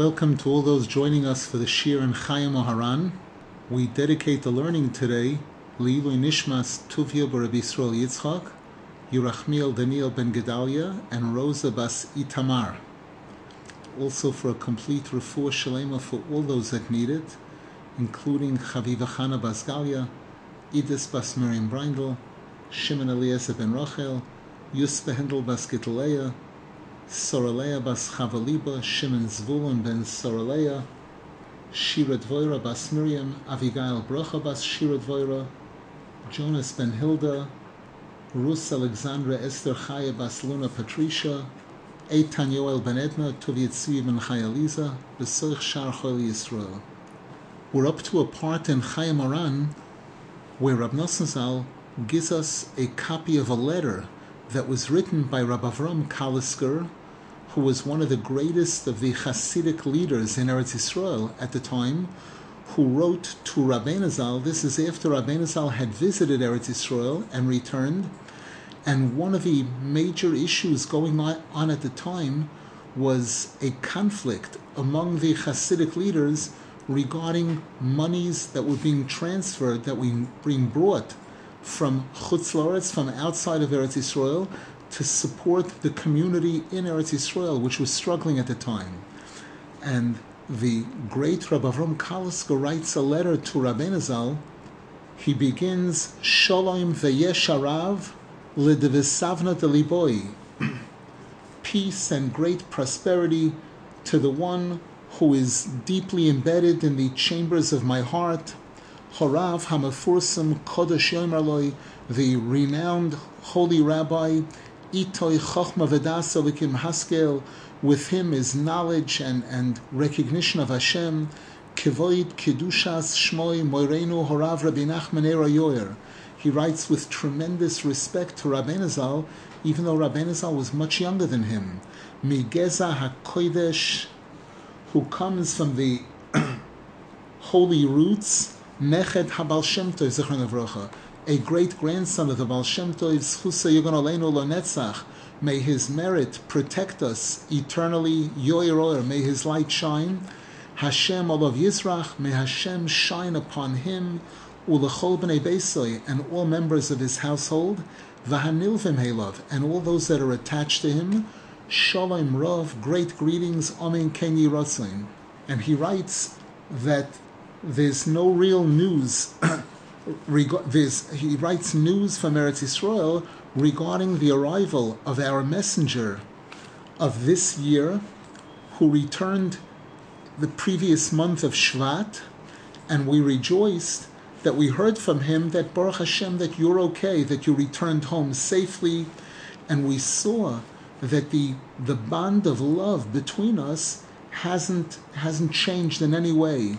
Welcome to all those joining us for the shiur and Chayey Moharan. We dedicate the learning today Leilui Nishmas Tuvia Bar Yisrael Yitzchak, Yerachmiel Daniel Ben Gedalia, and Rosa Bas Itamar. Also for a complete refuah shalema for all those that need it, including Chaviva Chana Bas Galia, Idis Bas Miriam Breindl, Shimon Eliezer Ben Rachel, Yuspa Hendel Bas Gitaleya, Soraleya Bas Chavaliba, Shimon Zvulun Ben Soraleya, Shira Dvoira Bas Miriam, Avigail Bracha Bas Shira Dvoira, Jonas Ben Hilda, Rus Alexandra Esther Chaya Bas Luna Patricia, Eitan Yoel Ben Edna, Tuviet Tzvi Ben Chayaliza, Besoich Shar Chol Yisrael. We're up to a part in Chayey Moharan where Rab Nosson gives us a copy of a letter that was written by Rab Avram Kalisker, who was one of the greatest of the Hasidic leaders in Eretz Yisrael at the time, who wrote to Rabbeinu Zal. This is after Rabbeinu Zal had visited Eretz Yisrael and returned. And one of the major issues going on at the time was a conflict among the Hasidic leaders regarding monies that were being transferred, that were being brought from Chutz from outside of Eretz Yisrael, to support the community in Eretz Yisrael, which was struggling at the time. And the great Rabbi Avram Kalisker writes a letter to Rabbi Zal. He begins, Shalom v'yesharav l'devisavna deliboi. Peace and great prosperity to the one who is deeply embedded in the chambers of my heart. Horav Hamafursam Kodesh Yomarloi, the renowned holy rabbi, Itoy Chochma Vedasa Likim Haskel, with him is knowledge and, and recognition of Hashem. Kevoid Kedushas Shmoi Moirenu Horav Rabbi Nachman Yoyer. He writes with tremendous respect to Rabbeinu Zal, even though Rabbeinu Zal was much younger than him. Migeza HaKodesh, who comes from the holy roots, Neched Habal Shem Tov a great grandson of the Baal Shem Tov, Netzach. May his merit protect us eternally. Oyer, may his light shine. Hashem Olav Yisrach, may Hashem shine upon him. Ulechol Bnei Beisoy, and all members of his household. Vahanilvim Helav, and all those that are attached to him. Shalom Rav, great greetings, Amen Ken Yiratzin. And he writes that there's no real news. there's, he writes news from Eretz Yisrael regarding the arrival of our messenger of this year, who returned the previous month of Shvat, and we rejoiced that we heard from him that Baruch Hashem that you're okay, that you returned home safely, and we saw that the the bond of love between us hasn't hasn't changed in any way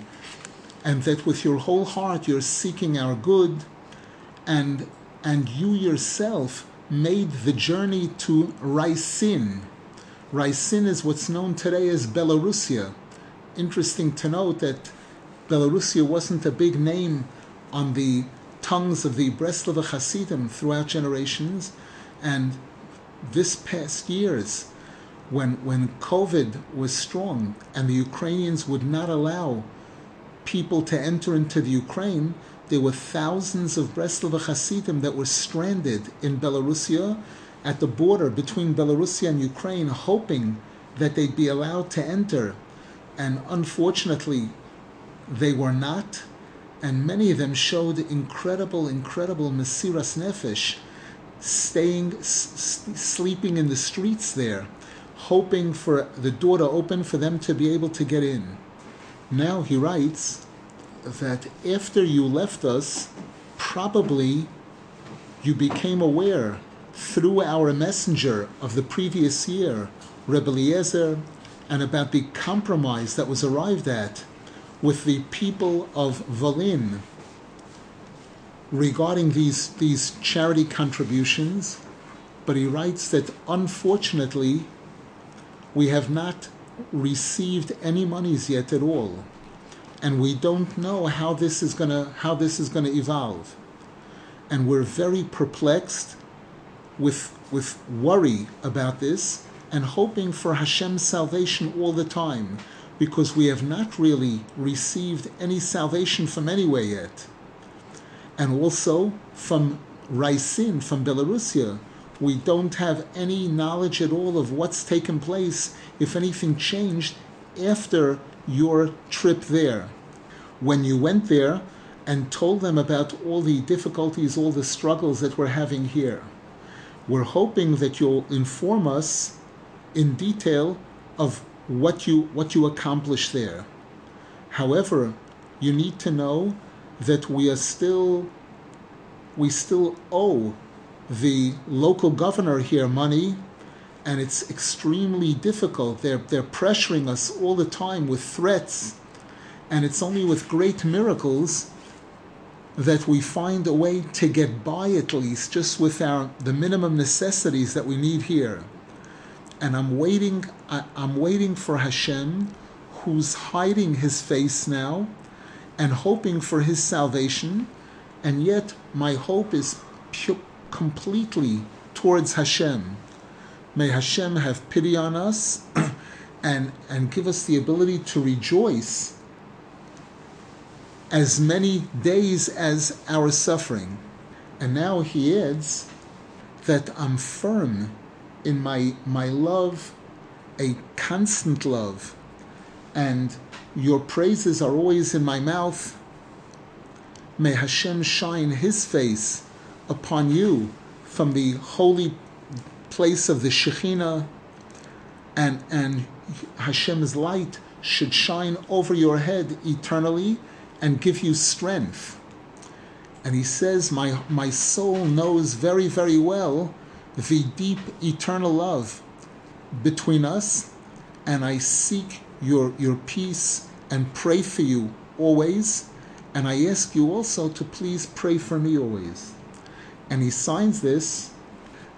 and that with your whole heart you're seeking our good and and you yourself made the journey to Raisin. Raisin is what's known today as Belarusia. Interesting to note that Belarusia wasn't a big name on the tongues of the Breslov Hasidim throughout generations, and this past years, when when COVID was strong and the Ukrainians would not allow people to enter into the Ukraine, there were thousands of Breslov Hasidim that were stranded in Belarusia at the border between Belarusia and Ukraine, hoping that they'd be allowed to enter. And unfortunately, they were not. And many of them showed incredible, incredible Mesiras Nefesh, staying, s- sleeping in the streets there, hoping for the door to open for them to be able to get in. Now he writes that after you left us, probably you became aware through our messenger of the previous year, Rebbe Eliezer, and about the compromise that was arrived at with the people of Volin regarding these, these charity contributions. But he writes that unfortunately, we have not received any monies yet at all, and we don't know how this is gonna how this is gonna evolve, and we're very perplexed with with worry about this and hoping for Hashem's salvation all the time. because we have not really received any salvation from anywhere yet. And also from Raisin, from Belarusia, we don't have any knowledge at all of what's taken place, if anything changed after your trip there. When you went there and told them about all the difficulties, all the struggles that we're having here. We're hoping that you'll inform us in detail of what you what you accomplished there. However, you need to know that we are still we still owe the local governor here money and it's extremely difficult. They're they're pressuring us all the time with threats and it's only with great miracles that we find a way to get by at least just with our the minimum necessities that we need here and I'm waiting. I, am waiting for Hashem, who's hiding His face now, and hoping for His salvation, and yet my hope is pu- completely towards Hashem. May Hashem have pity on us, and and give us the ability to rejoice as many days as our suffering. And now he adds that I'm firm in my my love a constant love and your praises are always in my mouth may Hashem shine his face upon you from the holy place of the Shekhinah and and Hashem's light should shine over your head eternally and give you strength. And he says, My my soul knows very, very well the deep eternal love between us, and I seek your, your peace and pray for you always. And I ask you also to please pray for me always. And he signs this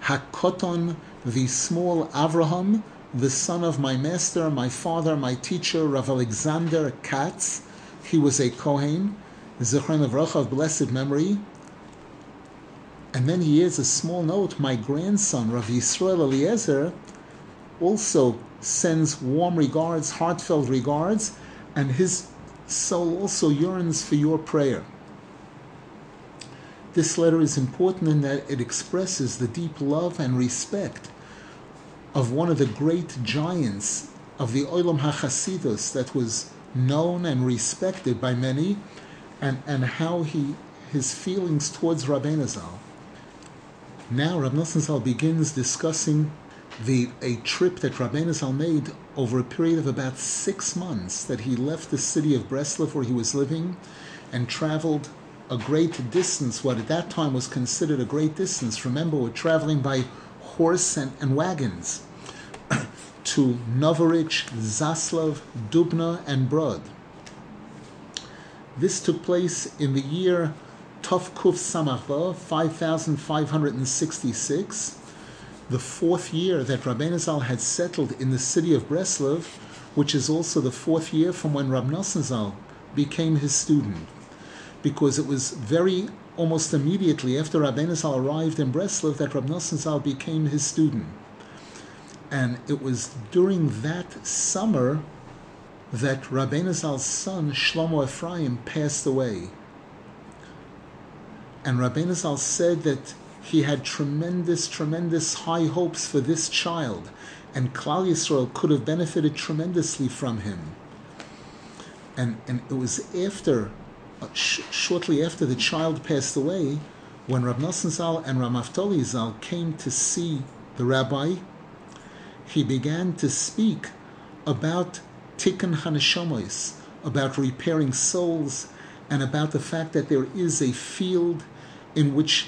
Hakoton, the small Avraham, the son of my master, my father, my teacher, Rav Alexander Katz. He was a Kohen, Zichron of of blessed memory, and then he adds a small note my grandson, Rav Yisrael Eliezer, also sends warm regards, heartfelt regards, and his soul also yearns for your prayer. This letter is important in that it expresses the deep love and respect of one of the great giants of the Olam HaChasidus that was known and respected by many, and, and how he his feelings towards Rabbeinu Zal. Now Rav Nosson Zal begins discussing the a trip that Rabbeinu Zal made over a period of about six months that he left the city of Breslov where he was living and traveled a great distance, what at that time was considered a great distance. Remember, we're traveling by horse and, and wagons to Novorich, Zaslav, Dubna, and Brod. This took place in the year Tov Kuf Samachva, 5566, the fourth year that Rabbeinu had settled in the city of Breslov, which is also the fourth year from when Rab became his student. Because it was very, almost immediately after Rabbeinu Zal arrived in Breslov that Rab Nosson Zal became his student. And it was during that summer that Rabbeinu Zal's son, Shlomo Ephraim, passed away. And Rabbeinu Zal said that he had tremendous, tremendous high hopes for this child, and Klal Yisrael could have benefited tremendously from him. And, and it was after, Uh, sh- shortly after the child passed away, when Rab Nosson Zal and Rav Naftali Zal came to see the rabbi, he began to speak about tikkun haneshamos, about repairing souls, and about the fact that there is a field in which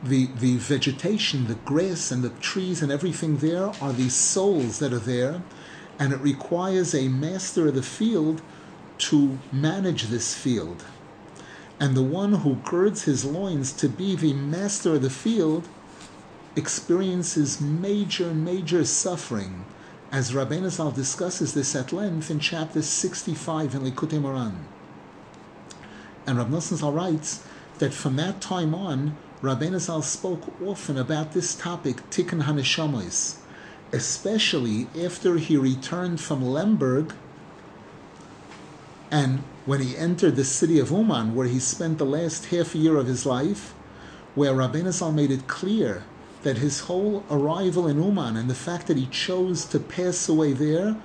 the the vegetation, the grass and the trees and everything there are these souls that are there, and it requires a master of the field to manage this field. And the one who girds his loins to be the master of the field experiences major, major suffering, as Rabbeinu Zal discusses this at length in chapter 65 in Likutei Moharan. And Rabbi Zal writes that from that time on, Rabbeinu Zal spoke often about this topic, Tikkun HaNeshamos, especially after he returned from Lemberg And when he entered the city of Uman, where he spent the last half year of his life, where Rabbeinu Zal made it clear that his whole arrival in Uman and the fact that he chose to pass away there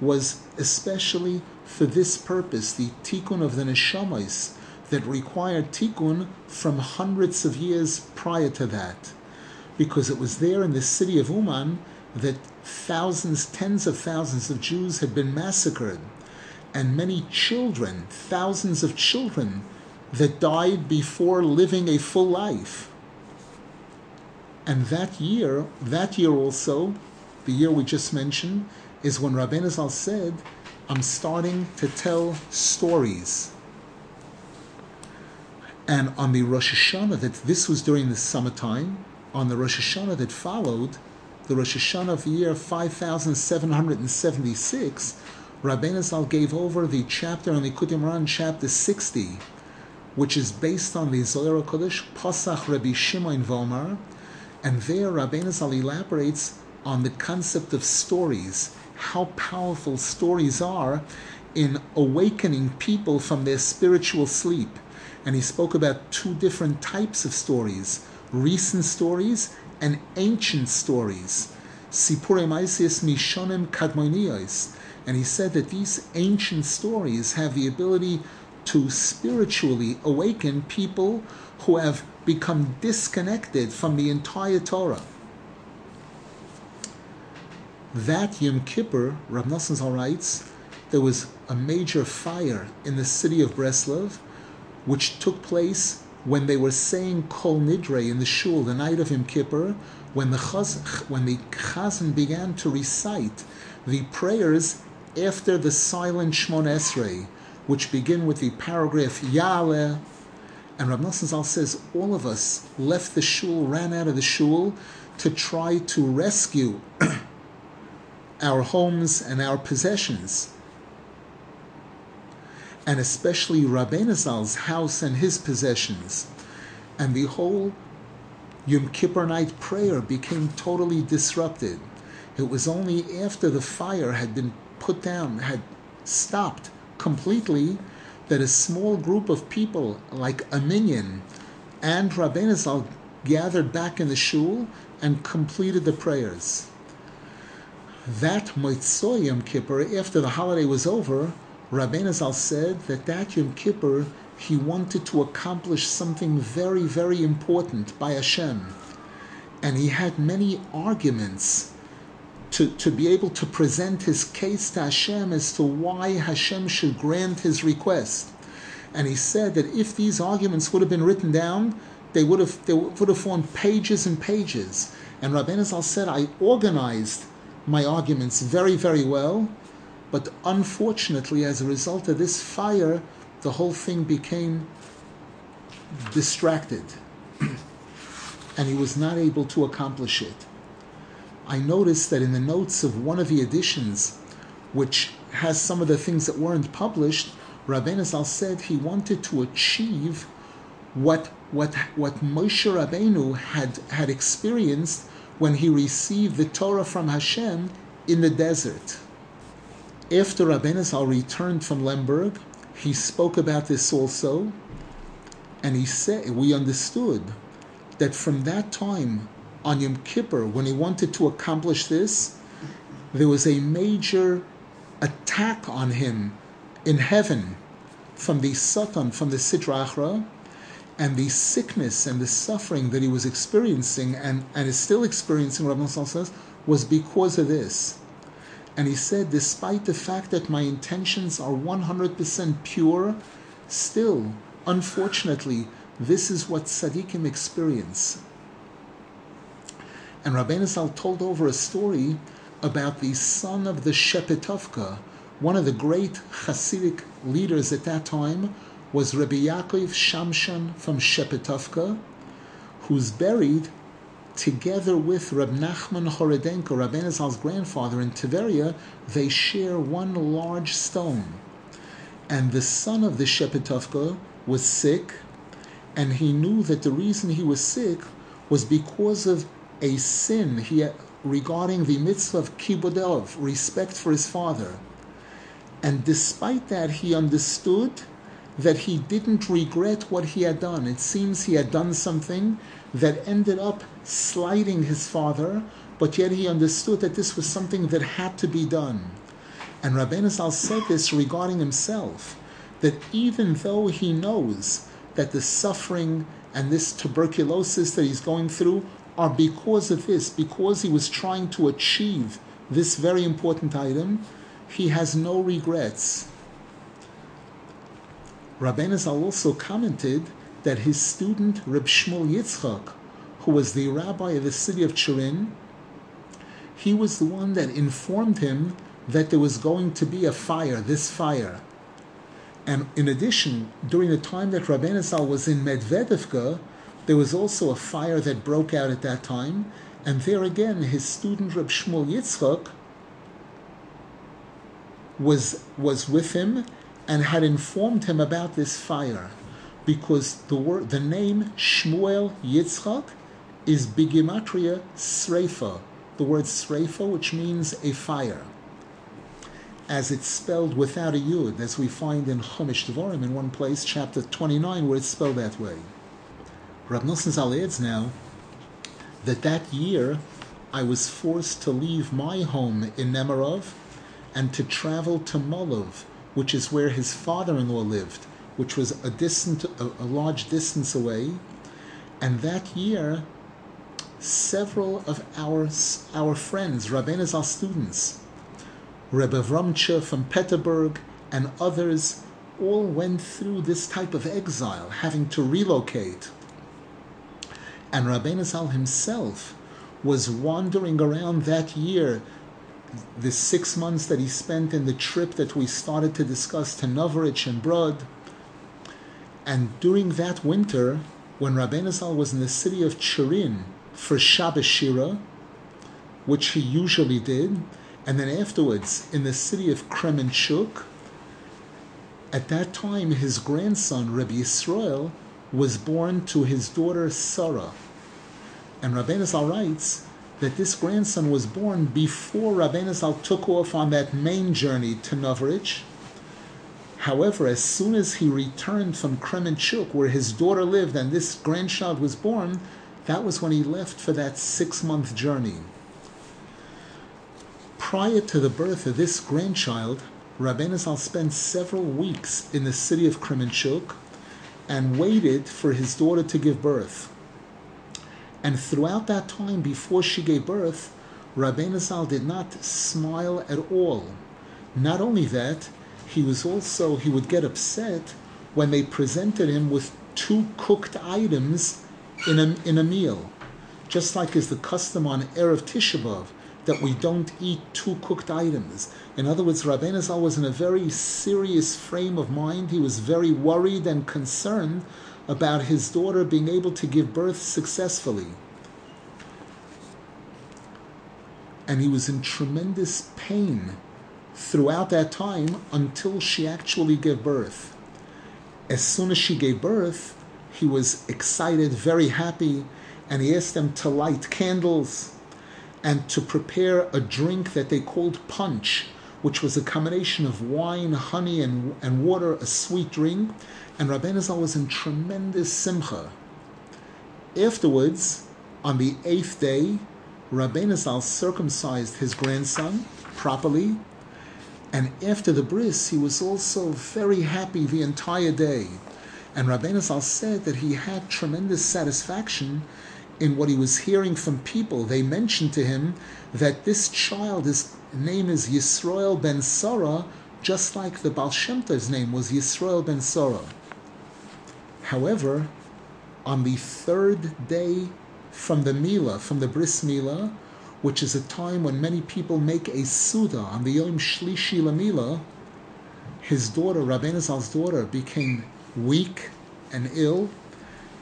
was especially for this purpose, the tikkun of the neshamas that required tikkun from hundreds of years prior to that. Because it was there in the city of Uman that thousands, tens of thousands of Jews had been massacred, and many children, thousands of children, that died before living a full life. And that year, that year also, the year we just mentioned, is when Rabbeinu Zal said, I'm starting to tell stories. And on the Rosh Hashanah, that this was during the summertime, on the Rosh Hashanah that followed, the Rosh Hashanah of the year 5776, Rabbeinu Zal gave over the chapter on the Kutim Ran, chapter 60, which is based on the Zohar Kodesh, Pasach Rabbi Shimon Vomar, and there Rabbeinu Zal elaborates on the concept of stories, how powerful stories are in awakening people from their spiritual sleep. And he spoke about two different types of stories recent stories and ancient stories. Sipurei Maisius Mishonim Kadmoniyos. And he said that these ancient stories have the ability to spiritually awaken people who have become disconnected from the entire Torah. That Yom Kippur, Rav Nosson writes, there was a major fire in the city of Breslov, which took place when they were saying Kol Nidre in the shul the night of Yom Kippur, when the chaz, when the chazan began to recite the prayers after the silent Shmon Esrei, which begin with the paragraph Yaaleh, and Rav Nosson Zal says all of us left the shul, ran out of the shul to try to rescue our homes and our possessions. And especially Rabbeinu Zal's house and his possessions. And the whole Yom Kippur night prayer became totally disrupted. It was only after the fire had been put down, had stopped completely, that a small group of people, like a minyan, and Rabbeinu Zal gathered back in the shul and completed the prayers. That Moitzoy Yom Kippur, after the holiday was over, Rabbeinu Zal said that that Yom Kippur he wanted to accomplish something very, very important by Hashem. And he had many arguments to, to be able to present his case to Hashem as to why Hashem should grant his request. And he said that if these arguments would have been written down, they would have they would have formed pages and pages. And Rabbeinu Zal said, I organized my arguments very, very well, but unfortunately, as a result of this fire, the whole thing became distracted. and he was not able to accomplish it. I noticed that in the notes of one of the editions, which has some of the things that weren't published, Rabbeinu Zal said he wanted to achieve what what what Moshe Rabbeinu had had experienced when he received the Torah from Hashem in the desert. After Rabbeinu Zal returned from Lemberg, he spoke about this also, and he said we understood that from that time on Yom Kippur, when he wanted to accomplish this, there was a major attack on him in heaven from the Satan, from the Sitra Achra, and the sickness and the suffering that he was experiencing and, and is still experiencing, Rabbi says, was because of this. And he said, despite the fact that my intentions are 100% pure, still, unfortunately, this is what tzaddikim experience. And Rabbeinu Zal told over a story about the son of the Shepetovka, one of the great Hasidic leaders at that time, was Rabbi Yaakov Shimshon from Shepetovka, who's buried together with Rab Nachman Horedenko, Rabbeinu Zal's grandfather in Tiberia. They share one large stone. And the son of the Shepetovka was sick, and he knew that the reason he was sick was because of a sin he had, regarding the mitzvah of kibbud respect for his father. And despite that, he understood that he didn't regret what he had done. It seems he had done something that ended up slighting his father, but yet he understood that this was something that had to be done. And Rabbeinu Zal said this regarding himself, that even though he knows that the suffering and this tuberculosis that he's going through are because of this, because he was trying to achieve this very important item, he has no regrets. Rabbeinu Zal also commented that his student Reb Shmuel Yitzchak, who was the rabbi of the city of Tcherin, he was the one that informed him that there was going to be a fire, this fire. And in addition, during the time that Rabbeinu Zal was in Medvedevka, there was also a fire that broke out at that time, and there again, his student Reb Shmuel Yitzchak was was with him and had informed him about this fire, because the word, the name Shmuel Yitzchak is bigimatria sreifa, the word sreifa, which means a fire as it's spelled without a yud, as we find in Chumash Devarim in one place, chapter 29, where it's spelled that way. Rav Nosson Zal adds now that that year I was forced to leave my home in Nemarov and to travel to Molov, which is where his father-in-law lived, which was a distant, a, a large distance away. And that year, several of our our friends, Rabbeinu Zal students, Rebbe Vromcha from Peterburg, and others all went through this type of exile, having to relocate. And Rabbeinu Zal himself was wandering around that year, the six months that he spent in the trip that we started to discuss to Novritch and Brod. And during that winter, when Rabbeinu Zal was in the city of Tcherin for Shabbos Shira, which he usually did, and then afterwards, in the city of Kremenchuk, at that time his grandson, Rabbi Yisrael, was born to his daughter Sarah. And Zal writes that this grandson was born before Zal took off on that main journey to Novritch. However, as soon as he returned from Kremenchuk, where his daughter lived and this grandchild was born, that was when he left for that six month journey prior to the birth of this grandchild, Zal spent several weeks in the city of Kremenchuk and waited for his daughter to give birth. And throughout that time, before she gave birth, Rabbeinu Zal did not smile at all. Not only that, he was also, he would get upset when they presented him with two cooked items in a, in a meal. Just like is the custom on Erev Tisha B'Av that we don't eat two cooked items. In other words, Rabbeinu Zal was in a very serious frame of mind. He was very worried and concerned about his daughter being able to give birth successfully. And he was in tremendous pain throughout that time until she actually gave birth. As soon as she gave birth, he was excited, very happy, and he asked them to light candles and to prepare a drink that they called punch, which was a combination of wine, honey, and, and water, a sweet drink. And Rabbeinu Zal was in tremendous simcha. Afterwards, on the eighth day, Rabbeinu Zal circumcised his grandson properly. And after the bris, he was also very happy the entire day. And Rabbeinu Zal said that he had tremendous satisfaction in what he was hearing from people, they mentioned to him that this child, his name is Yisroel ben Sora, just like the Baal Shem Tov's name was Yisroel ben Sora. However, on the third day from the Mila, from the Bris Mila, which is a time when many people make a Suda on the Yom Shlishi Lamila, his daughter, Rabbeinu daughter, became weak and ill,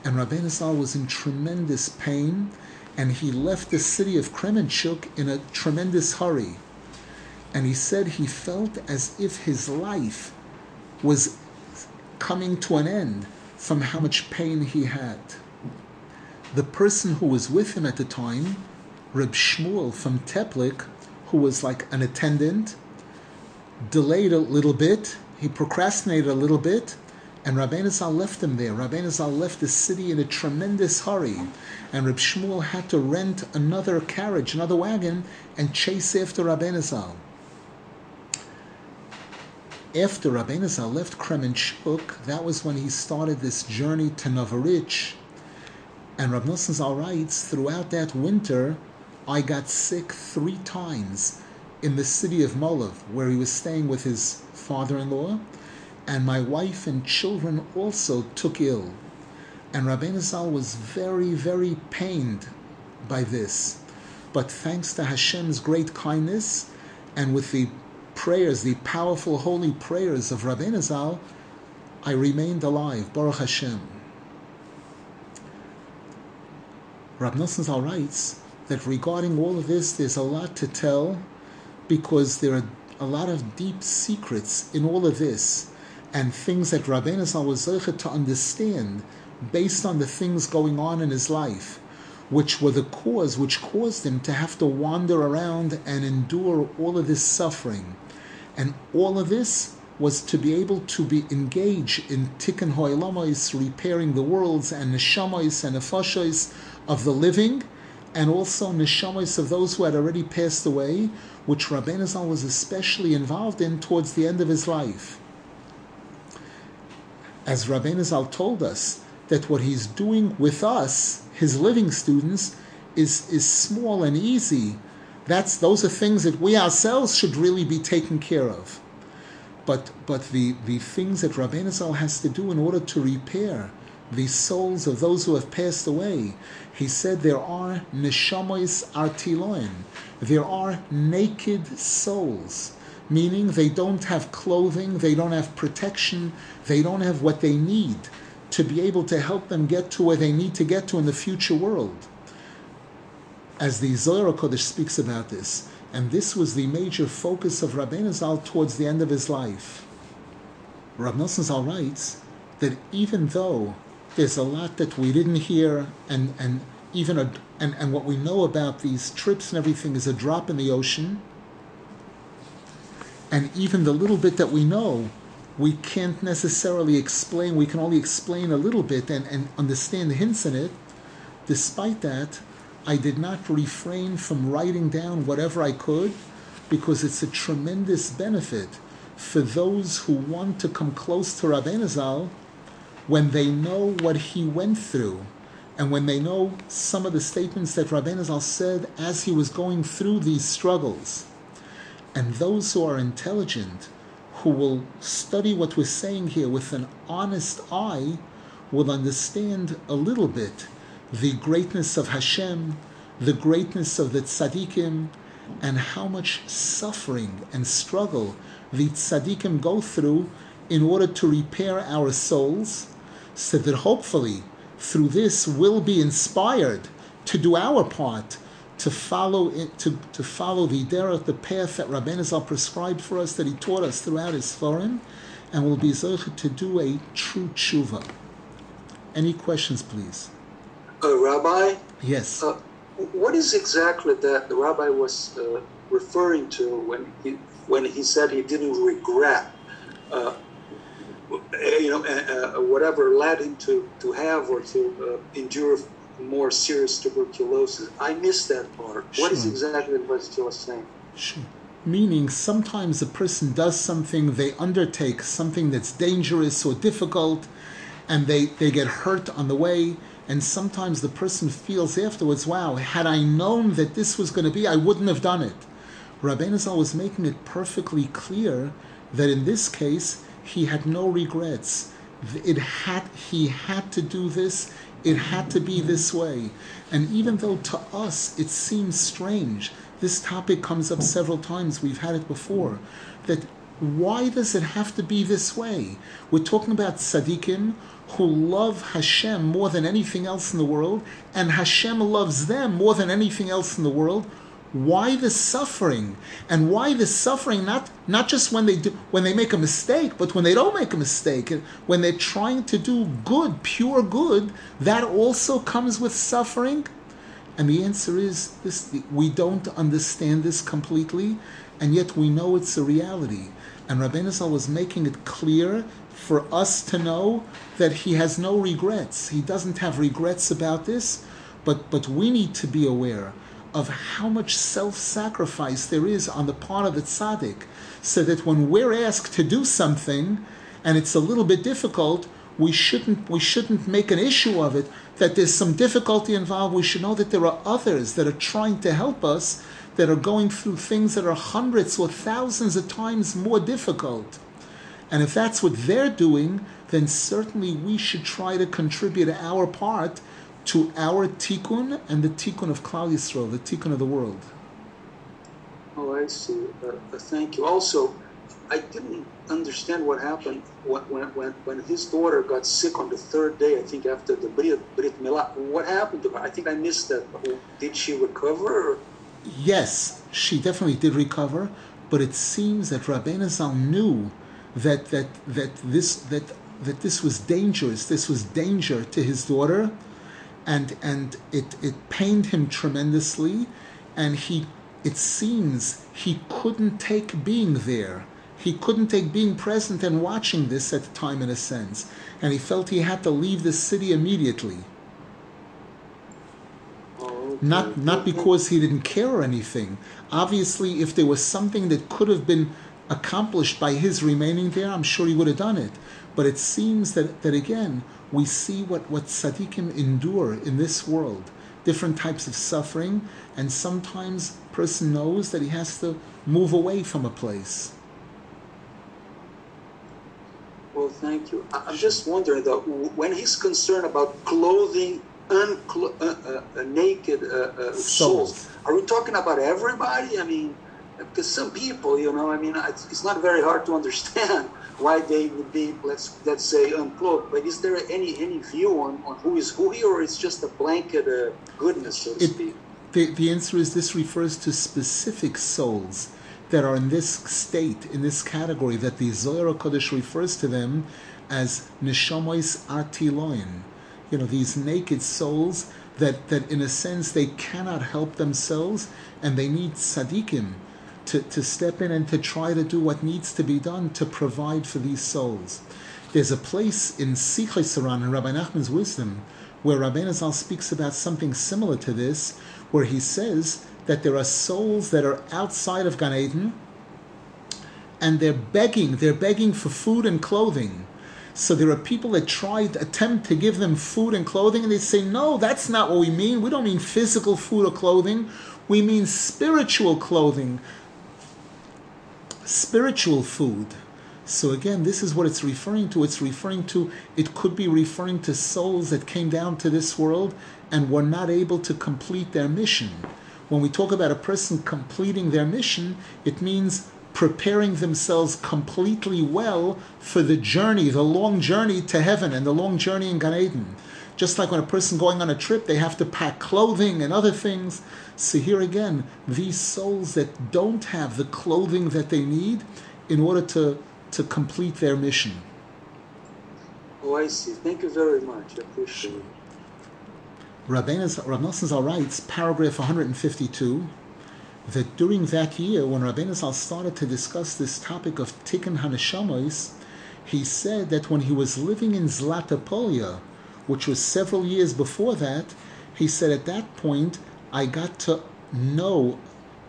and Rabbeinu Zal was in tremendous pain, and he left the city of Kremenchuk in a tremendous hurry. And he said he felt as if his life was coming to an end from how much pain he had. The person who was with him at the time, Reb Shmuel from Teplik, who was like an attendant, delayed a little bit, he procrastinated a little bit, and Rabbeinu Zal left him there. Rabbeinu Zal left the city in a tremendous hurry, and Reb Shmuel had to rent another carriage, another wagon, and chase after Rabbeinu Zal. After Rabbeinu Zal left Kremenchuk, that was when he started this journey to Novorich. And Rab Nosson Zal writes, throughout that winter, I got sick three times in the city of Molov, where he was staying with his father-in-law, and my wife and children also took ill. And Rabbeinu Zal was very, very pained by this. But thanks to Hashem's great kindness, and with the prayers, the powerful holy prayers of Rabbeinu Zal, I remained alive. Baruch Hashem. Rab Nosson writes that regarding all of this, there's a lot to tell because there are a lot of deep secrets in all of this and things that Rabbeinu Zal was able to understand based on the things going on in his life, which were the cause which caused him to have to wander around and endure all of this suffering. And all of this was to be able to be engaged in tikkun ha'olamos, repairing the worlds and neshamois and nefashos of the living, and also neshamois of those who had already passed away, which Rabbeinu Zal was especially involved in towards the end of his life. As Rabbeinu Zal told us, that what he's doing with us, his living students, is, is small and easy. That's those are things that we ourselves should really be taken care of. But but the, the things that Rabbeinu Zal has to do in order to repair the souls of those who have passed away, he said there are neshamois artiloin, there are naked souls, meaning they don't have clothing, they don't have protection, they don't have what they need to be able to help them get to where they need to get to in the future world. As the Zohar Kodesh speaks about this, and this was the major focus of Rabbeinu Zal towards the end of his life. Rab Nosson Zal writes that even though there's a lot that we didn't hear, and, and even a, and, and what we know about these trips and everything is a drop in the ocean, and even the little bit that we know we can't necessarily explain, we can only explain a little bit and, and understand the hints in it. Despite that, I did not refrain from writing down whatever I could because it's a tremendous benefit for those who want to come close to Zal when they know what he went through and when they know some of the statements that Zal said as he was going through these struggles. And those who are intelligent who will study what we're saying here with an honest eye will understand a little bit the greatness of Hashem, the greatness of the tzaddikim, and how much suffering and struggle the tzaddikim go through in order to repair our souls, so that hopefully through this we'll be inspired to do our part to follow it, to, to follow the derech, the path that Rabbeinu Zal prescribed for us, that he taught us throughout his forum, and will be zoche to do a true tshuva. Any questions, please? Uh, Rabbi? Yes. Uh, what is exactly that the rabbi was uh, referring to when he when he said he didn't regret, uh, you know, uh, uh, whatever led him to, to have or to endure more serious tuberculosis. I missed that part. Sure. What is exactly what you were saying? Sure. Meaning, sometimes a person does something, they undertake something that's dangerous or difficult, and they, they get hurt on the way. And sometimes the person feels afterwards, wow, had I known that this was going to be, I wouldn't have done it. Rabbeinu Zal was making it perfectly clear that in this case, he had no regrets. It had, he had to do this it had to be this way. And even though to us it seems strange, this topic comes up several times, we've had it before, that why does it have to be this way? We're talking about tzaddikim who love Hashem more than anything else in the world, and Hashem loves them more than anything else in the world why the suffering? And why the suffering not not just when they do when they make a mistake but when they don't make a mistake when they're trying to do good pure good that also comes with suffering? And the answer is this we don't understand this completely and yet we know it's a reality. And Rabbeinu Zal was making it clear for us to know that he has no regrets. He doesn't have regrets about this, but, but we need to be aware of how much self-sacrifice there is on the part of the tzaddik, so that when we're asked to do something, and it's a little bit difficult, we shouldn't we shouldn't make an issue of it. That there's some difficulty involved. We should know that there are others that are trying to help us, that are going through things that are hundreds or thousands of times more difficult. And if that's what they're doing, then certainly we should try to contribute our part to our tikkun and the tikkun of Klal Yisrael, the tikkun of the world. Oh, I see. Uh, uh, thank you. Also, I didn't understand what happened when, when, when his daughter got sick on the third day, I think after the Brit, Brit Milah. What happened to her? I think I missed that. Did she recover? Or? Yes, she definitely did recover, but it seems that Rabbeinu Zal knew that, that, that, this, that, that this was dangerous, this was danger to his daughter, and, and it, it pained him tremendously, and he, it seems he couldn't take being there he couldn't take being present and watching this at the time in a sense, and he felt he had to leave the city immediately. Not not because he didn't care or anything. Obviously, if there was something that could have been accomplished by his remaining there, I'm sure he would have done it. But it seems that, that again, we see what, what tzaddikim endure in this world, different types of suffering, and sometimes person knows that he has to move away from a place. Well, thank you. I'm just wondering though, when he's concerned about clothing unclo- uh, uh, naked uh, uh souls, are we talking about everybody? I mean, because some people, you know, I mean, it's not very hard to understand why they would be, let's let's say, unclothed. But is there any any view on, on who is who here, or it's just a blanket uh, goodness, so to it, speak? The, the answer is this refers to specific souls that are in this state, in this category, that the Zohar Kodesh refers to them as neshamois artiloin. You know, these naked souls that, that in a sense they cannot help themselves and they need tzaddikim to, to step in and to try to do what needs to be done to provide for these souls. There's a place in Sichos HaRan in Rabbi Nachman's wisdom where Rabbi Nazal speaks about something similar to this, where he says that there are souls that are outside of Gan Eden and they're begging, they're begging for food and clothing. So there are people that try to attempt to give them food and clothing, and they say, No, that's not what we mean. We don't mean physical food or clothing. We mean spiritual clothing, spiritual food. So again, this is what it's referring to. It's referring to, it could be referring to souls that came down to this world and were not able to complete their mission. When we talk about a person completing their mission, it means preparing themselves completely well for the journey, the long journey to heaven and the long journey in Gan Eden. Just like when a person going on a trip, they have to pack clothing and other things. So here again, these souls that don't have the clothing that they need in order to, to complete their mission. Oh, I see. Thank you very much. I appreciate it. Rabbeinu, Rav Nosson Zal writes, paragraph 152, that during that year, when Rabbeinu Zal started to discuss this topic of Tikkun Haneshamos, he said that when he was living in Zlatopolia, which was several years before that, he said at that point, I got to know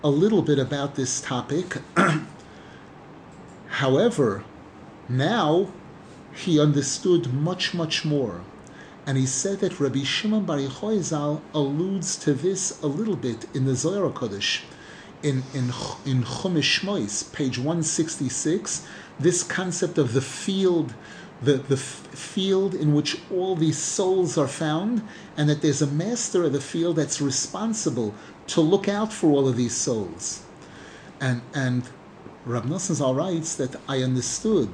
a little bit about this topic. However, now he understood much, much more. And he said that Rabbi Shimon Bar Yochai alludes to this a little bit in the Zohar Kodesh. In, in, in Chumash Shmois, page 166, this concept of the field, the, the field in which all these souls are found, and that there's a master of the field that's responsible to look out for all of these souls. And, and Rab Nosson writes that I understood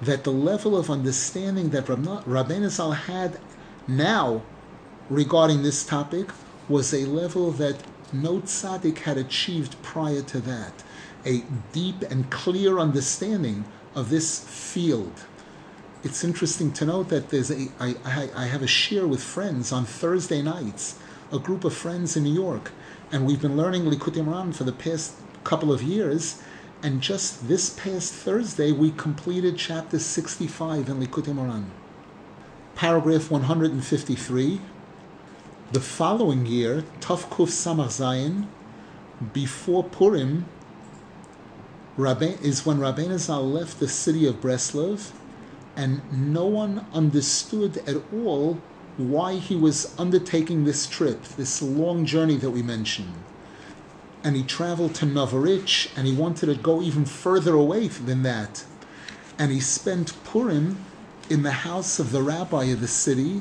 that the level of understanding that Rabbeinu Zal had now regarding this topic was a level that no tzaddik had achieved prior to that. A deep and clear understanding of this field. It's interesting to note that there's a I, I, I have a share with friends on Thursday nights, a group of friends in New York, and we've been learning Likutei Moharan for the past couple of years, And just this past Thursday, we completed chapter 65 in Likutei Moharan. Paragraph 153. The following year, Tafkuf Samach Zayin, before Purim, Rabbe, is when Rabbeinu Zal left the city of Breslov, and no one understood at all why he was undertaking this trip, this long journey that we mentioned and he traveled to Novorich, and he wanted to go even further away than that. And he spent Purim in the house of the rabbi of the city,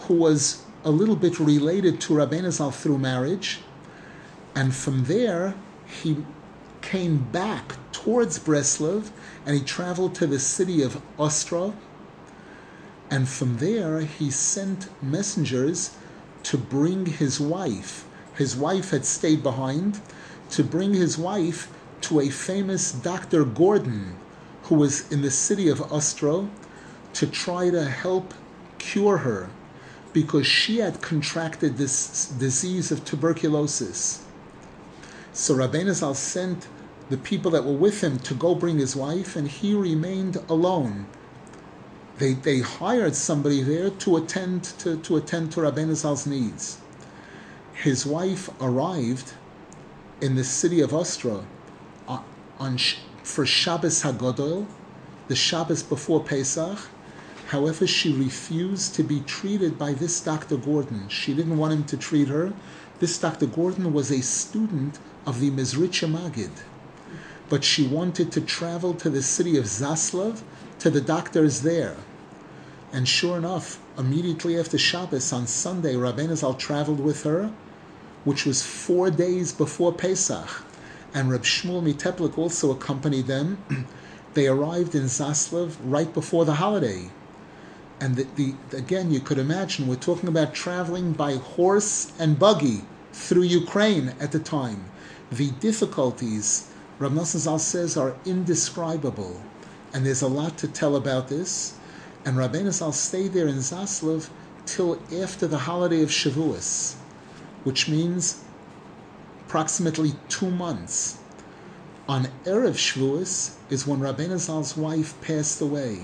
who was a little bit related to Rabbeinu Zal through marriage. And from there, he came back towards Breslov, and he traveled to the city of Ostrov. And from there, he sent messengers to bring his wife. His wife had stayed behind to bring his wife to a famous Dr. Gordon, who was in the city of Ostro, to try to help cure her because she had contracted this disease of tuberculosis. So Rabbeinu Zal sent the people that were with him to go bring his wife, and he remained alone. They, they hired somebody there to attend to, to attend to Rabbeinu Zal's needs. His wife arrived in the city of Ostra uh, on, on for Shabbos Hagodol, the Shabbos before Pesach. However, she refused to be treated by this Dr. Gordon. She didn't want him to treat her. This Dr. Gordon was a student of the Mizritcha Magid. But she wanted to travel to the city of Zaslav to the doctors there. And sure enough, immediately after Shabbos on Sunday, Rabbeinu Zal traveled with her which was four days before Pesach. And Reb Shmuel Miteplik also accompanied them. they arrived in Zaslav right before the holiday. And the, the, again, you could imagine, we're talking about traveling by horse and buggy through Ukraine at the time. The difficulties, Rav Nosson Zal says, are indescribable. And there's a lot to tell about this. And Rabbeinu Zal stayed there in Zaslav till after the holiday of Shavuos which means approximately two months. On Erev Shavuos is when Rabbeinu Zal's wife passed away.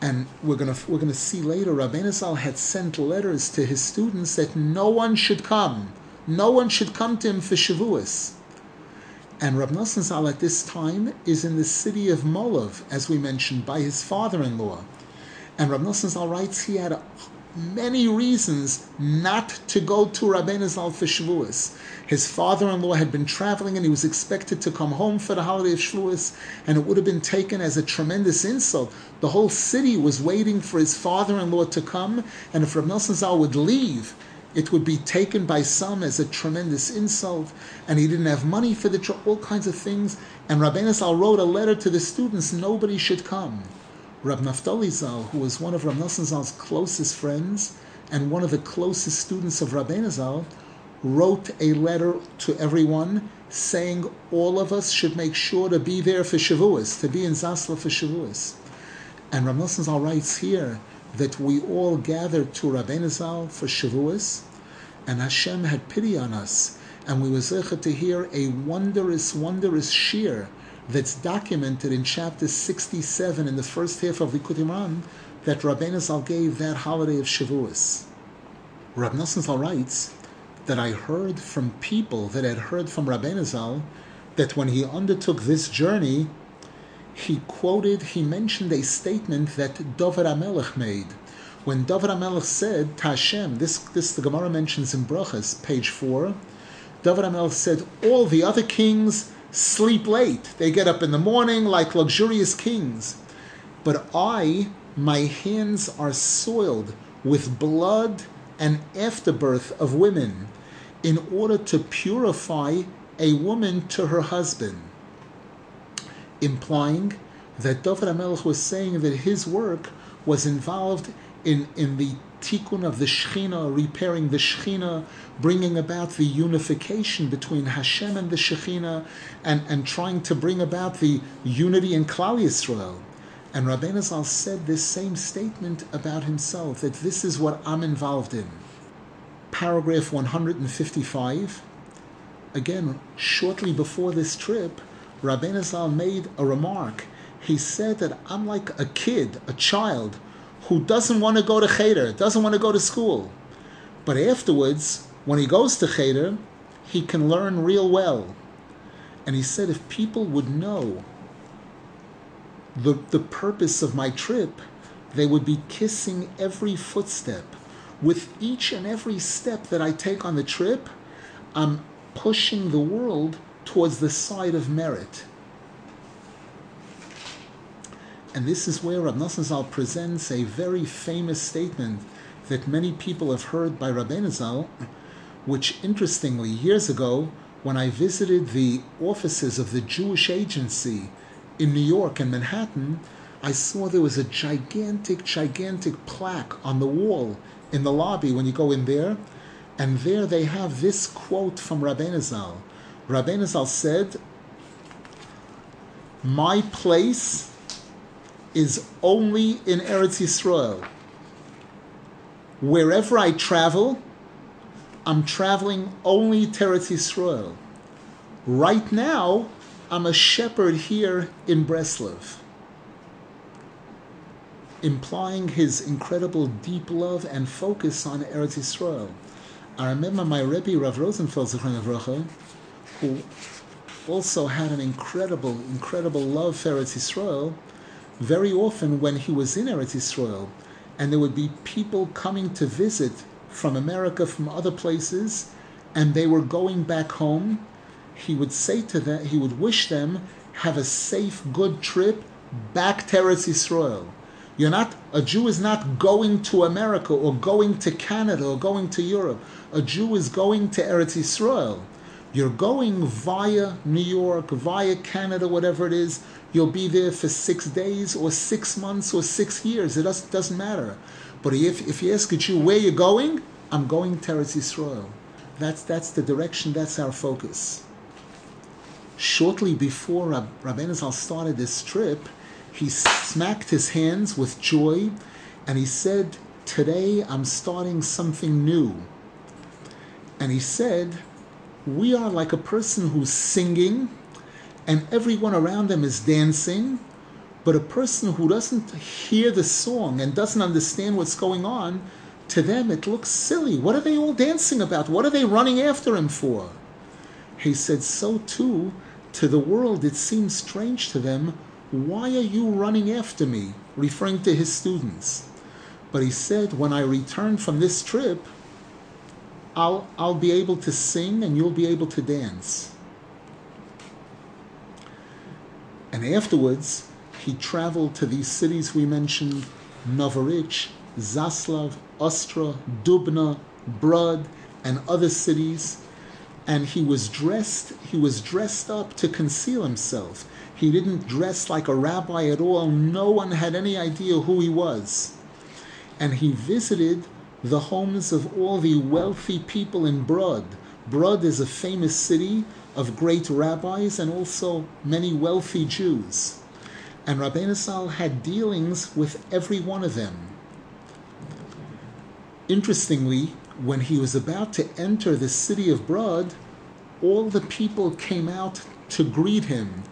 And we're gonna we're gonna see later Rabbeinu Zal had sent letters to his students that no one should come, no one should come to him for Shavuos. And Rab Nosson Zal at this time is in the city of Molov, as we mentioned, by his father-in-law. And Rab Nosson Zal writes he had many reasons not to go to Rabbeinu Zal for Shavuos. His father-in-law had been traveling and he was expected to come home for the holiday of Shavuos, and it would have been taken as a tremendous insult. The whole city was waiting for his father-in-law to come, and if Rabbi Nosson Zal would leave, it would be taken by some as a tremendous insult, and he didn't have money for the trip, all kinds of things. And Rabbeinu Zal wrote a letter to the students, nobody should come. Rab Naftali Zal, who was one of Rab Nosson Zal's closest friends and one of the closest students of Rabbeinu Zal, wrote a letter to everyone saying all of us should make sure to be there for Shavuos, to be in Zasla for Shavuos. And Rab Nosson Zal writes here that we all gathered to Rabbeinu Zal for Shavuos, and Hashem had pity on us, and we were zeichet to hear a wondrous, wondrous shiur that's documented in chapter 67 in the first half of Likutei Moharan that Rabbeinu Zal gave that holiday of Shavuos. Rab Nosson Zal writes that I heard from people that had heard from Rabbeinu Zal that when he undertook this journey, he quoted, he mentioned a statement that David HaMelech made. When David HaMelech said Tashem, this, this the Gemara mentions in Brachas, page 4, David HaMelech said, all the other kings sleep late. They get up in the morning like luxurious kings. But I, my hands are soiled with blood and afterbirth of women in order to purify a woman to her husband. Implying that David HaMelech was saying that his work was involved in, in the tikkun of the Shechina, repairing the Shechina, bringing about the unification between Hashem and the Shechina, and, and trying to bring about the unity in Klal Yisrael. And Rabbeinu Zal said this same statement about himself, that this is what I'm involved in. Paragraph 155. Again, shortly before this trip, Rabbeinu Zal made a remark. He said that I'm like a kid, a child, who doesn't want to go to cheder, doesn't want to go to school. But afterwards, when he goes to cheder, he can learn real well. And he said if people would know the, the purpose of my trip, they would be kissing every footstep. With each and every step that I take on the trip, I'm pushing the world towards the side of merit. And this is where Rab Nosson Zal presents a very famous statement that many people have heard by Rabbeinu Zal, which interestingly, years ago, when I visited the offices of the Jewish Agency in New York and Manhattan, I saw there was a gigantic, gigantic plaque on the wall in the lobby when you go in there, and there they have this quote from Rabbeinu Zal. Rabbeinu Zal said, "My place is only in Eretz Yisrael. Wherever I travel, I'm traveling only to Eretz Yisrael. Right now, I'm a shepherd here in Breslov." implying his incredible deep love and focus on Eretz Yisrael. I remember my Rebbe Rav Rosenfeld Zichron who also had an incredible, incredible love for Eretz Yisrael. Very often, when he was in Eretz Yisrael, and there would be people coming to visit from America, from other places, and they were going back home, he would say to them, he would wish them, have a safe, good trip back to Eretz Yisrael. You're not a Jew is not going to America or going to Canada or going to Europe. A Jew is going to Eretz Yisrael. You're going via New York, via Canada, whatever it is. You'll be there for six days or six months or six years. It doesn't, doesn't matter. But if, if you ask a Jew where you're going, I'm going to Eretz Yisrael. That's, that's the direction, that's our focus. Shortly before Rab, Rabbeinu Zal started this trip, he smacked his hands with joy and he said, Today I'm starting something new. And he said, We are like a person who's singing and everyone around them is dancing, but a person who doesn't hear the song and doesn't understand what's going on, to them it looks silly. What are they all dancing about? What are they running after him for? He said, So too, to the world it seems strange to them why are you running after me? referring to his students. But he said, When I return from this trip, I'll, I'll be able to sing and you'll be able to dance. And afterwards, he traveled to these cities we mentioned Novorich, Zaslav, Ostra, Dubna, Brod, and other cities. And he was dressed, he was dressed up to conceal himself. He didn't dress like a rabbi at all. No one had any idea who he was. And he visited the homes of all the wealthy people in Brod. Brod is a famous city of great rabbis and also many wealthy Jews. And Rabbeinu Zal had dealings with every one of them. Interestingly, when he was about to enter the city of Brod, all the people came out to greet him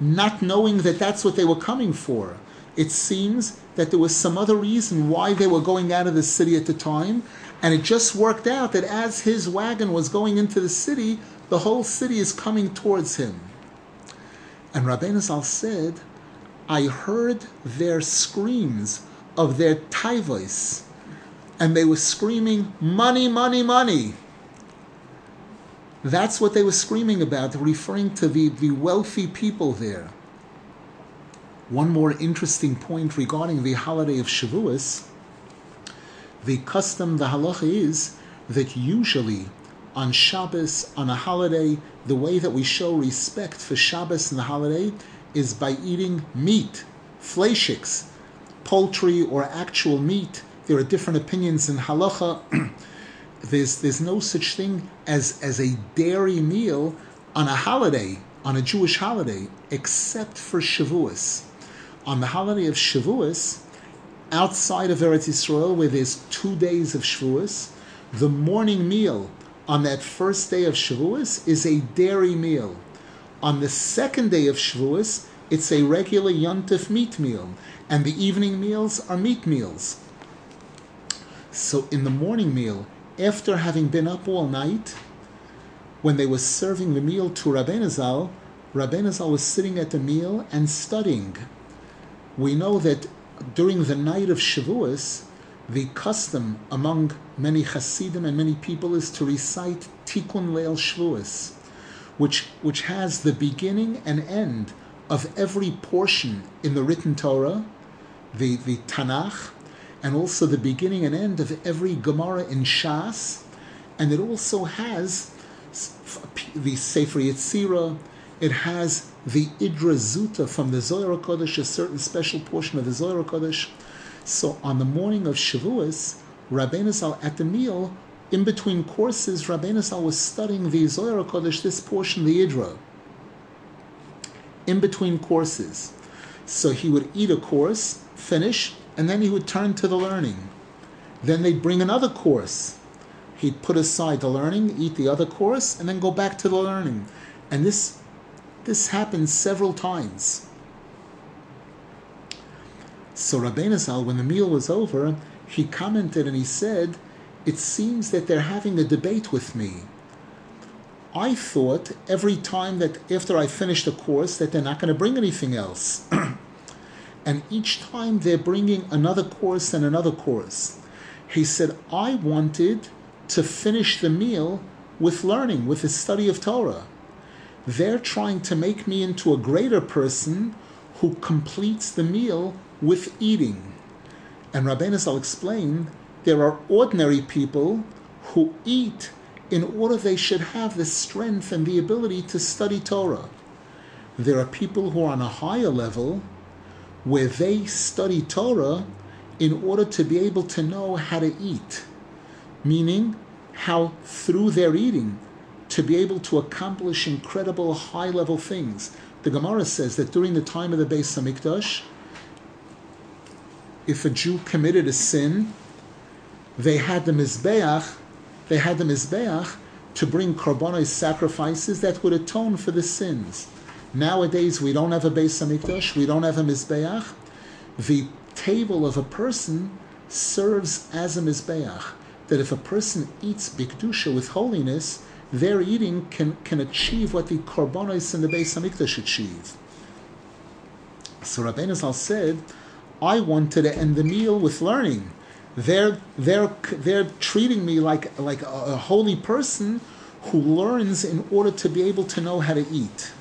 not knowing that that's what they were coming for. It seems that there was some other reason why they were going out of the city at the time, and it just worked out that as his wagon was going into the city, the whole city is coming towards him. And Rabbeinu Zal said, I heard their screams of their taivos, and they were screaming, money, money, money. That's what they were screaming about, referring to the, the wealthy people there. One more interesting point regarding the holiday of Shavuos the custom, the halacha is that usually on Shabbos, on a holiday, the way that we show respect for Shabbos and the holiday is by eating meat, fleishiks, poultry or actual meat. There are different opinions in halacha. there's there's no such thing as as a dairy meal on a holiday, on a Jewish holiday, except for Shavuos. On the holiday of Shavuos, outside of Eretz Yisrael, where there's two days of Shavuos, the morning meal on that first day of Shavuos is a dairy meal. On the second day of Shavuos, it's a regular yontif meat meal, and the evening meals are meat meals. So in the morning meal, after having been up all night, when they were serving the meal to Rabbeinu Zal, Rabbeinu Zal was sitting at the meal and studying. We know that during the night of Shavuos, the custom among many Hasidim and many people is to recite Tikkun Leil Shavuos, which, which has the beginning and end of every portion in the written Torah, the, the Tanakh, and also the beginning and end of every Gemara in Shas, and it also has the Sefer Yetzirah, it has the Idra Zuta from the Zohar Kodesh, a certain special portion of the Zohar Kodesh. So on the morning of Shavuos, Rabbeinu Zal at the meal, in between courses, Rabbeinu Zal was studying the Zohar Kodesh, this portion, the Idra in between courses. So he would eat a course, finish, and then he would turn to the learning. Then they'd bring another course. He'd put aside the learning, eat the other course, and then go back to the learning. And this this happened several times. So Rabbeinu Zal, when the meal was over, he commented and he said, It seems that they're having a debate with me. I thought every time that after I finished a course that they're not going to bring anything else. and each time they're bringing another course and another course. He said, I wanted to finish the meal with learning, with the study of Torah. They're trying to make me into a greater person who completes the meal with eating. And Rabbeinu Zal explained there are ordinary people who eat in order they should have the strength and the ability to study Torah. There are people who are on a higher level where they study Torah in order to be able to know how to eat, meaning how through their eating to be able to accomplish incredible high level things. The Gemara says that during the time of the Beis Hamikdash, if a Jew committed a sin, they had the Mizbeach they had the Mizbeach to bring korbanos sacrifices that would atone for the sins. Nowadays, we don't have a Beis Hamikdash, we don't have a Mizbeach. The table of a person serves as a Mizbeach. That if a person eats Bikdusha with holiness, their eating can, can achieve what the korbanos in the Beis Hamikdash achieve. So Rabbeinu Zal said, I wanted to end the meal with learning they're they're they're treating me like like a, a holy person who learns in order to be able to know how to eat.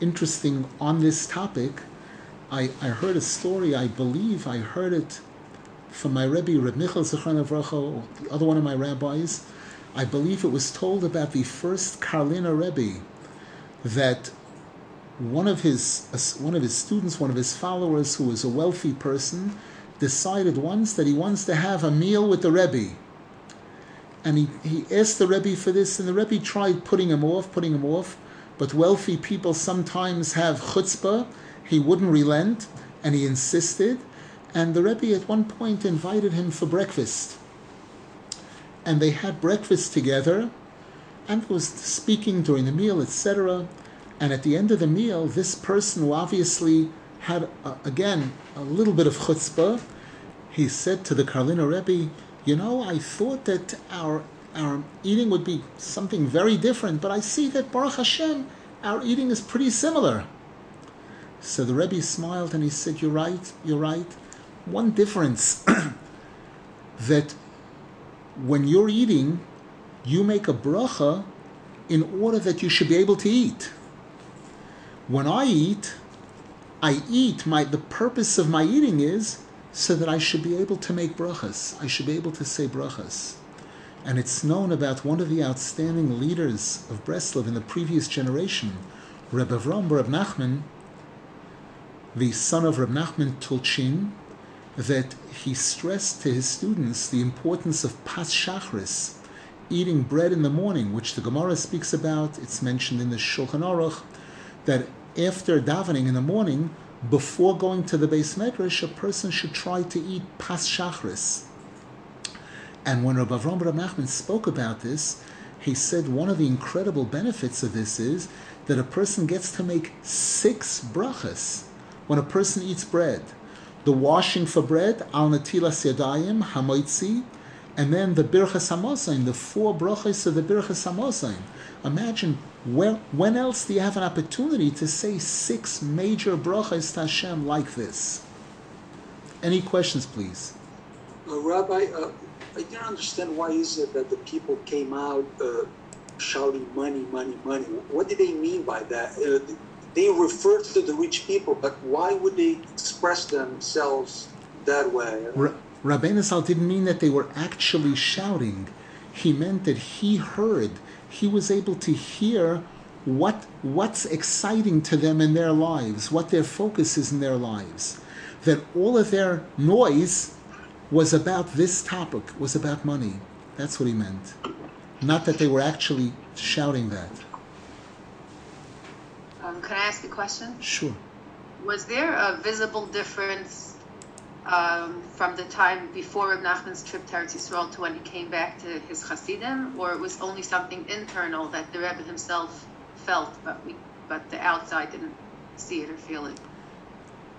Interesting on this topic, I, I heard a story, I believe I heard it from my Rebbe, Reb Michal Zichron Avracha, the other one of my rabbis. I believe it was told about the first Karliner Rebbe that one of his one of his students, one of his followers, who was a wealthy person, decided once that he wants to have a meal with the Rebbe. And he, he asked the Rebbe for this, and the Rebbe tried putting him off, putting him off. But wealthy people sometimes have chutzpah. He wouldn't relent, and he insisted. And the Rebbe at one point invited him for breakfast. And they had breakfast together, and was speaking during the meal, etc. And at the end of the meal, this person who obviously had, uh, again, a little bit of chutzpah. He said to the Karliner Rebbe, You know, I thought that our, our eating would be something very different, but I see that Baruch Hashem, our eating is pretty similar. So the Rebbe smiled and he said, You're right, you're right. One difference that when you're eating, you make a bracha in order that you should be able to eat. When I eat, I eat, my the purpose of my eating is so that I should be able to make brachas. I should be able to say brachas. And it's known about one of the outstanding leaders of Breslov in the previous generation, Reb Avram Reb Nachman, the son of Reb Nachman Tulchin, that he stressed to his students the importance of pas shachris, eating bread in the morning, which the Gemara speaks about. It's mentioned in the Shulchan Aruch that after davening in the morning, before going to the beis medrash, a person should try to eat pas shachris. And when Rabbi Avram Nachman spoke about this, he said one of the incredible benefits of this is that a person gets to make six brachas when a person eats bread. The washing for bread, al natilas yadayim, hamoitzi, and then the birchas hamosain, the four brachas of the birchas hamosain. Imagine where, when else do you have an opportunity to say six major brachas to Hashem like this? Any questions, please? Uh, Rabbi, uh, I didn't understand why is it that the people came out uh, shouting money, money, money. What did they mean by that? They referred to the rich people, but why would they express themselves that way? R- Rabbeinu Zal didn't mean that they were actually shouting. He meant that he heard, he was able to hear what what's exciting to them in their lives, what their focus is in their lives. That all of their noise was about this topic, was about money. That's what he meant. Not that they were actually shouting that. Um, can I ask a question? Sure. Was there a visible difference um, from the time before Reb Nachman's trip to Eretz Yisrael to when he came back to his Hasidim, or it was only something internal that the Rebbe himself felt, but we, but the outside didn't see it or feel it?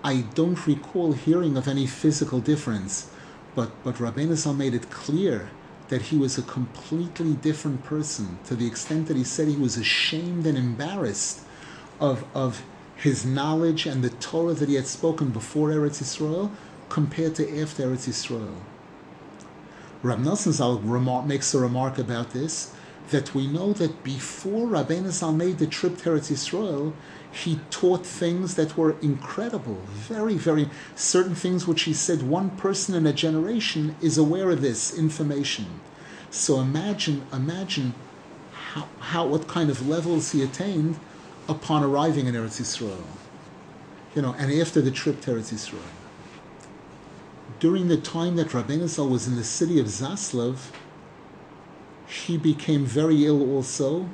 I don't recall hearing of any physical difference, but but Rabbeinu Zal made it clear that he was a completely different person to the extent that he said he was ashamed and embarrassed of of his knowledge and the Torah that he had spoken before Eretz Yisrael compared to after Eretz Yisrael. Rab remark, makes a remark about this that we know that before Rabbeinu Zal made the trip to Eretz Yisrael, he taught things that were incredible, very, very certain things which he said one person in a generation is aware of this information. So imagine, imagine how, how what kind of levels he attained upon arriving in Eretz Yisrael. You know, and after the trip to Eretz Yisrael. During the time that Rabbeinu Zal was in the city of Zaslav, he became very ill also,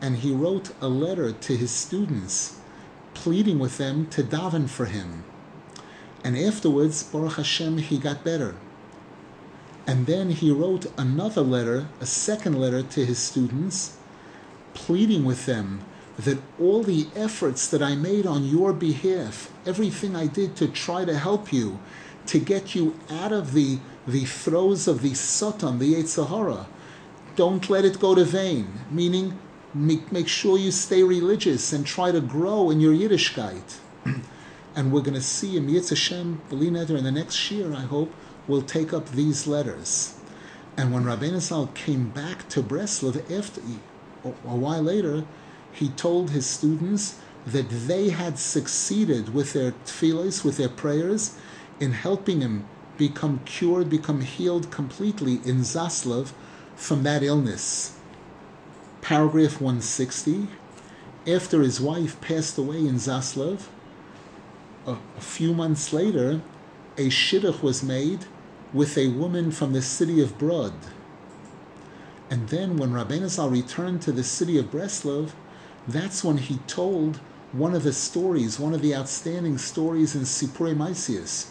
and he wrote a letter to his students pleading with them to daven for him. And afterwards, Baruch Hashem, he got better. And then he wrote another letter, a second letter to his students, pleading with them that all the efforts that I made on your behalf, everything I did to try to help you, to get you out of the, the throes of the Satan, the Yetzer Hara, don't let it go to vain. Meaning, make, make sure you stay religious and try to grow in your Yiddishkeit. and we're going to see in Yitz Hashem, Belineder, in the next year, I hope, we'll take up these letters. And when Rabbeinu Zal came back to Breslov after a while later, he told his students that they had succeeded with their tefillahs, with their prayers, in helping him become cured, become healed completely in Zaslav from that illness. Paragraph 160. After his wife passed away in Zaslav, a, a few months later, a shidduch was made with a woman from the city of Brod. And then when Rabbeinu Zal returned to the city of Breslov, that's when he told one of the stories, one of the outstanding stories in Sipurei Maisius,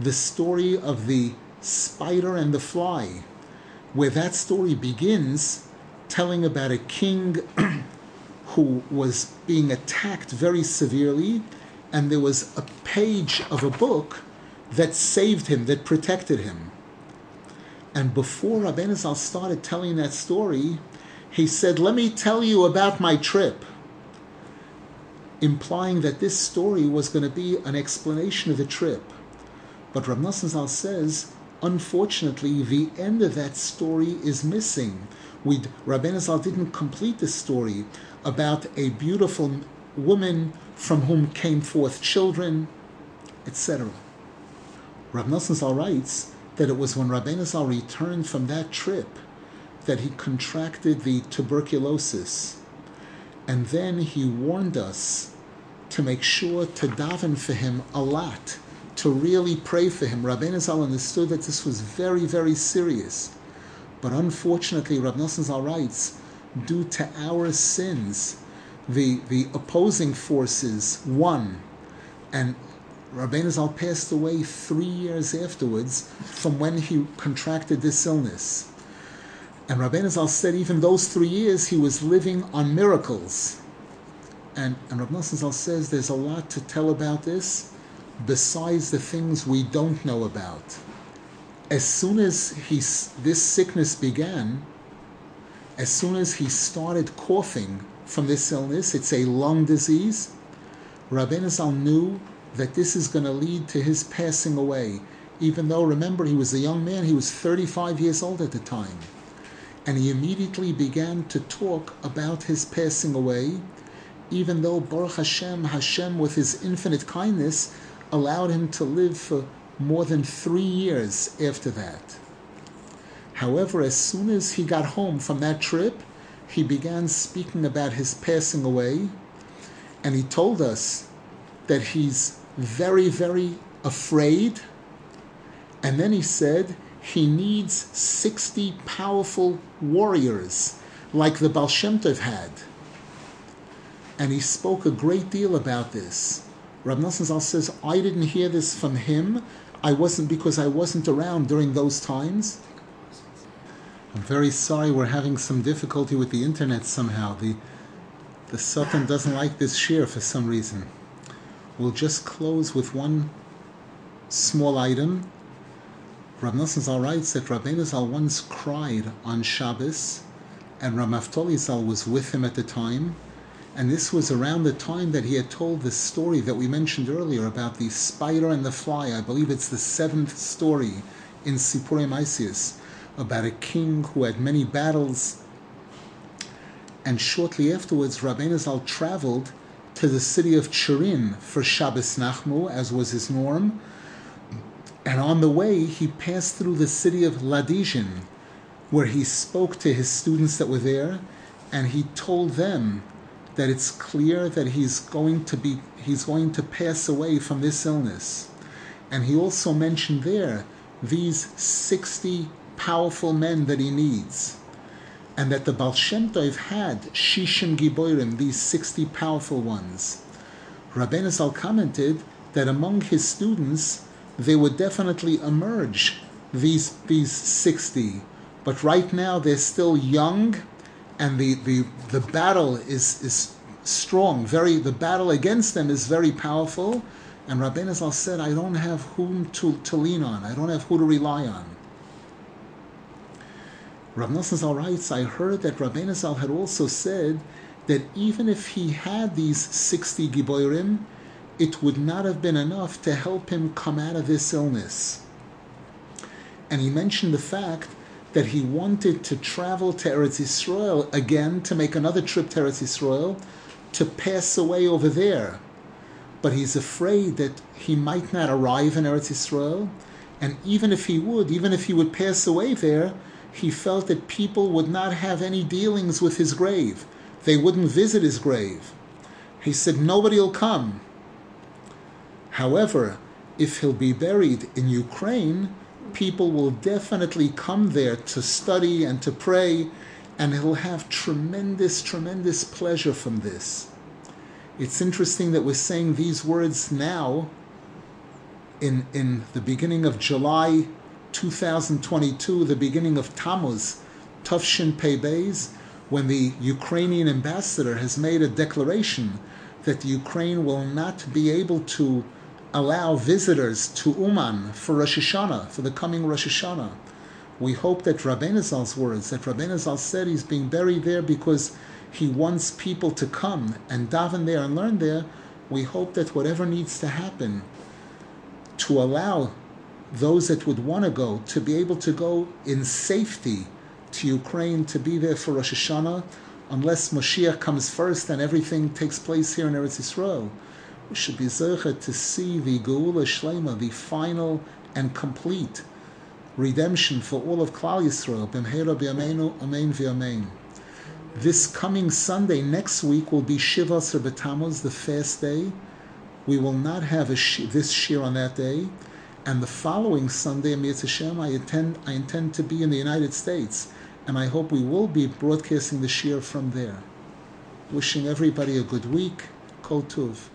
the story of the spider and the fly, where that story begins telling about a king who was being attacked very severely, and there was a page of a book that saved him, that protected him. And before Rabbeinu started telling that story, he said, Let me tell you about my trip implying that this story was going to be an explanation of the trip. But Rav Nosson Zal says, unfortunately, the end of that story is missing. Rabbeinu Zal didn't complete the story about a beautiful woman from whom came forth children, etc. Rav Nosson Zal writes that it was when Rabbeinu Zal returned from that trip that he contracted the tuberculosis. And then he warned us to make sure to daven for him a lot, to really pray for him. Rabbeinu Zal understood that this was very, very serious. But unfortunately, Rab Nosson Zal writes, due to our sins, the, the opposing forces won. And Rabbeinu Zal passed away three years afterwards from when he contracted this illness. And Rabbeinu Zal said even those three years he was living on miracles. And, and Rav Nosson Zal says there's a lot to tell about this besides the things we don't know about. As soon as he, this sickness began, as soon as he started coughing from this illness, it's a lung disease, Rabbeinu Zal knew that this is going to lead to his passing away. Even though, remember, he was a young man, he was 35 years old at the time. And he immediately began to talk about his passing away, even though Baruch Hashem, Hashem, with his infinite kindness, allowed him to live for more than three years after that. However, as soon as he got home from that trip, he began speaking about his passing away, and he told us that he's very, very afraid. And then he said he needs 60 powerful warriors like the Baal Shem Tov had. And he spoke a great deal about this. Rab Nosson Zal says, I didn't hear this from him. I wasn't because I wasn't around during those times. I'm very sorry we're having some difficulty with the internet somehow. The the Sultan doesn't like this shiur for some reason. We'll just close with one small item. Rav Nosson Zal writes that Rabbeinu Zal once cried on Shabbos, and Rav Naftali Zal was with him at the time. And this was around the time that he had told the story that we mentioned earlier about the spider and the fly. I believe it's the seventh story in Sipurei Maisius about a king who had many battles. And shortly afterwards, Rabbeinu Zal traveled to the city of Tcherin for Shabbos Nachmu, as was his norm. And on the way, he passed through the city of Ladizhin, where he spoke to his students that were there, and he told them that it's clear that he's going to be he's going to pass away from this illness. And he also mentioned there these 60 powerful men that he needs. And that the Baal Shem Tov had Shishim Giborim, these 60 powerful ones. Rabbeinu Zal commented that among his students, they would definitely emerge, these, these 60. But right now, they're still young, and the, the, the battle is, is strong. Very, the battle against them is very powerful. And Rabbeinu Zal said, I don't have whom to, to lean on. I don't have who to rely on. Rav Nosson writes, I heard that Rabbeinu Zal had also said that even if he had these 60 Giborim, it would not have been enough to help him come out of this illness. And he mentioned the fact that he wanted to travel to Eretz Yisrael again to make another trip to Eretz Yisrael to pass away over there. But he's afraid that he might not arrive in Eretz Yisrael, and even if he would, even if he would pass away there, he felt that people would not have any dealings with his grave. They wouldn't visit his grave. He said, Nobody will come. However, if he'll be buried in Ukraine, people will definitely come there to study and to pray, and he'll have tremendous, tremendous pleasure from this. It's interesting that we're saying these words now in, in the beginning of July 2022, the beginning of Tammuz, Tufshin Pei Beis, when the Ukrainian ambassador has made a declaration that Ukraine will not be able to allow visitors to Uman for Rosh Hashanah, for the coming Rosh Hashanah. We hope that Rabbeinu Zal's words, that Rabbeinu Zal said he's being buried there because he wants people to come and daven there and learn there, we hope that whatever needs to happen to allow those that would want to go to be able to go in safety to Ukraine to be there for Rosh Hashanah, unless Moshiach comes first and everything takes place here in Eretz Yisrael. We should be zeichet to see the Geula Shlema, the final and complete redemption for all of Klal Yisrael. B'mheira b'yameinu, amen. This coming Sunday, next week, will be Shiva B'Tammuz, the fast day. We will not have sh- this shiur on that day. And the following Sunday, Amir Hashem, I intend, I intend to be in the United States, and I hope we will be broadcasting the shiur from there. Wishing everybody a good week. Kol Tuv.